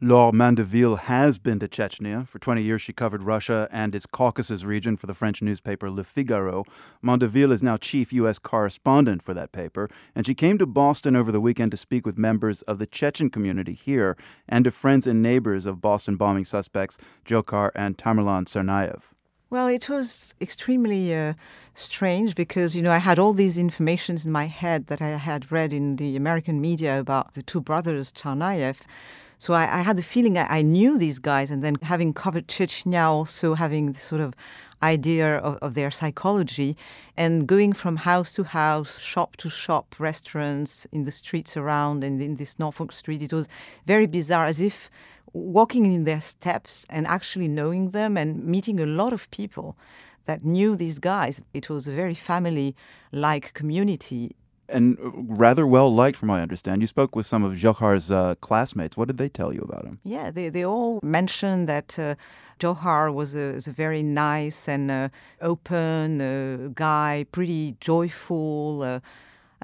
Laure Mandeville has been to Chechnya. For 20 years, she covered Russia and its Caucasus region for the French newspaper Le Figaro. Mandeville is now chief U.S. correspondent for that paper, and she came to Boston over the weekend to speak with members of the Chechen community here and to friends and neighbors of Boston bombing suspects Dzhokhar and Tamerlan Tsarnaev. Well, it was extremely uh, strange because, you know, I had all these informations in my head that I had read in the American media about the two brothers, Tsarnaev. So I, I had the feeling I, I, knew these guys, and then having covered Chechnya, also having this sort of idea of, of, their psychology, and going from house to house, shop to shop, restaurants in the streets around, and in this Norfolk Street, it was very bizarre, as if walking in their steps and actually knowing them and meeting a lot of people that knew these guys. It was a very family like community and rather well liked, from what I understand. You spoke with some of Dzhokhar's uh, classmates. What did they tell you about him? Yeah, they, they all mentioned that uh, Dzhokhar was a, was a very nice and uh, open uh, guy, pretty joyful.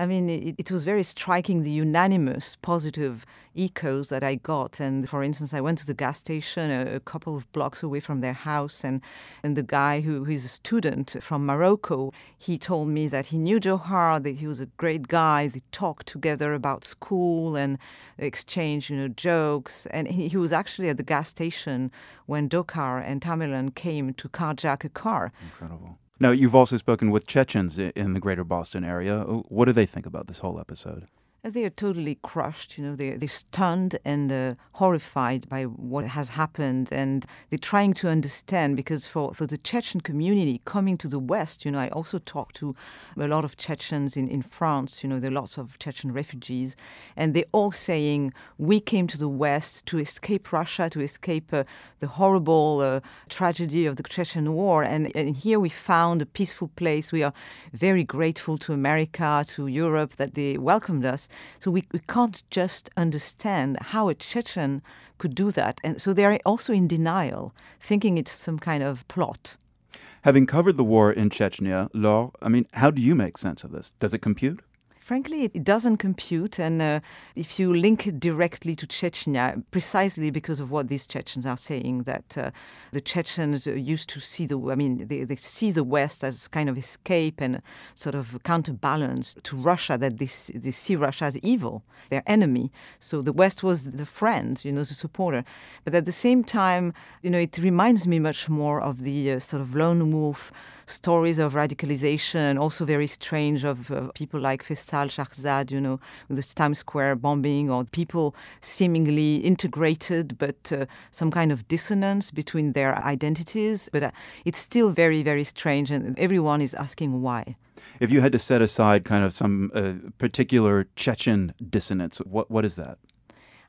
I mean, it, it, was very striking the unanimous positive echoes that I got. And for instance, I went to the gas station a, a couple of blocks away from their house, and, and the guy who, who is a student from Morocco, he told me that he knew Dzhokhar, that he was a great guy. They talked together about school and exchanged, you know, jokes. And he, he was actually at the gas station when Dzhokhar and Tamerlan came to carjack a car. Incredible. Now, you've also spoken with Chechens in the greater Boston area. What do they think about this whole episode? They are totally crushed, you know, they're, they're stunned and uh, horrified by what has happened. And they're trying to understand because for, for the Chechen community coming to the West, you know, I also talked to a lot of Chechens in, in France, you know, there are lots of Chechen refugees. And they're all saying, we came to the West to escape Russia, to escape uh, the horrible uh, tragedy of the Chechen War. And, and here we found a peaceful place. We are very grateful to America, to Europe that they welcomed us. So we, we can't just understand how a Chechen could do that. And so they're also in denial, thinking it's some kind of plot. Having covered the war in Chechnya, Laure, I mean, how do you make sense of this? Does it compute? Frankly, it doesn't compute. And uh, if you link it directly to Chechnya, precisely because of what these Chechens are saying, that uh, the Chechens used to see the, I mean, they, they see the West as kind of escape and sort of counterbalance to Russia, that they, they see Russia as evil, their enemy. So the West was the friend, you know, the supporter. But at the same time, you know, it reminds me much more of the uh, sort of lone wolf stories of radicalization, also very strange of uh, people like Faisal Shahzad, you know, the Times Square bombing, or people seemingly integrated, but uh, some kind of dissonance between their identities. But uh, it's still very, very strange, and everyone is asking why. If you had to set aside kind of some uh, particular Chechen dissonance, what what is that?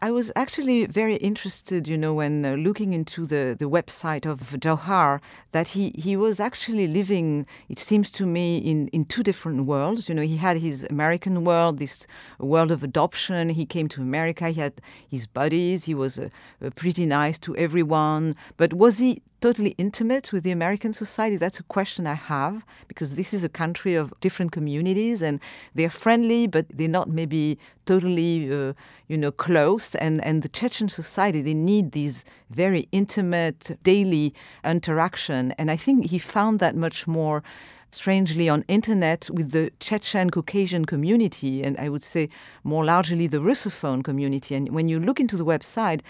I was actually very interested, you know, when uh, looking into the, the website of Dzhokhar, that he, he was actually living, it seems to me, in, in two different worlds. You know, he had his American world, this world of adoption. He came to America, he had his buddies, he was uh, uh, pretty nice to everyone. But was he totally intimate with the American society? That's a question I have because this is a country of different communities and they're friendly, but they're not maybe totally, uh, you know, close. And, and the Chechen society, they need these very intimate daily interaction. And I think he found that much more strangely on internet with the Chechen Caucasian community, and I would say more largely the Russophone community. And when you look into the website,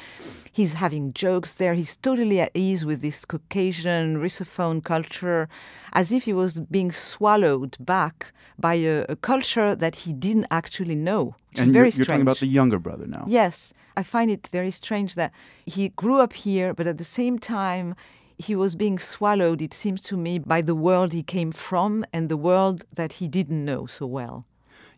he's having jokes there. He's totally at ease with this Caucasian Russophone culture, as if he was being swallowed back by a, a culture that he didn't actually know. Which and is very you're, you're talking about the younger brother now. Yes. I find it very strange that he grew up here, but at the same time, he was being swallowed, it seems to me, by the world he came from and the world that he didn't know so well.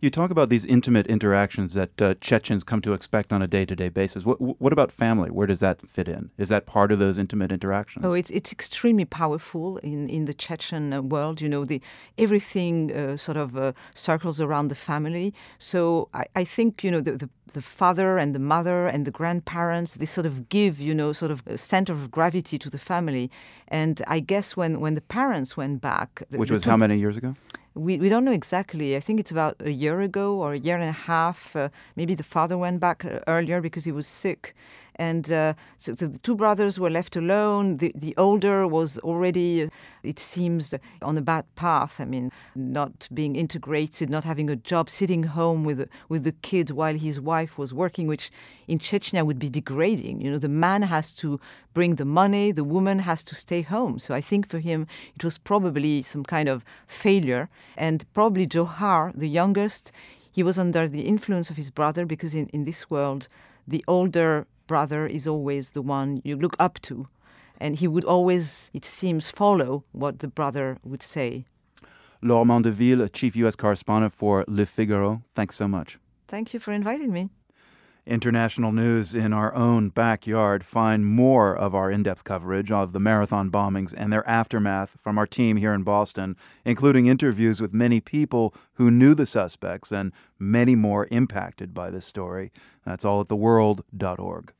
You talk about these intimate interactions that uh, Chechens come to expect on a day-to-day basis. What, what about family? Where does that fit in? Is that part of those intimate interactions? Oh, it's it's extremely powerful in, in the Chechen uh, world. You know, the everything uh, sort of uh, circles around the family. So I, I think you know the, the the father and the mother and the grandparents they sort of give you know sort of a center of gravity to the family and i guess when when the parents went back which was how many years ago we, we don't know exactly. I think it's about a year ago or a year and a half. Uh, maybe the father went back uh, earlier because he was sick. And uh, so the two brothers were left alone. The, the older was already, it seems, on a bad path. I mean, not being integrated, not having a job, sitting home with, with the kids while his wife was working, which in Chechnya would be degrading. You know, the man has to bring the money, the woman has to stay home. So I think for him, it was probably some kind of failure. And probably Dzhokhar, the youngest, he was under the influence of his brother because in, in this world, the older brother is always the one you look up to. And he would always, it seems, follow what the brother would say. Laure Mandeville, Chief U.S. Correspondent for Le Figaro, thanks so much. Thank you for inviting me. International news in our own backyard. Find more of our in depth coverage of the marathon bombings and their aftermath from our team here in Boston, including interviews with many people who knew the suspects and many more impacted by this story. That's all at theworld.org.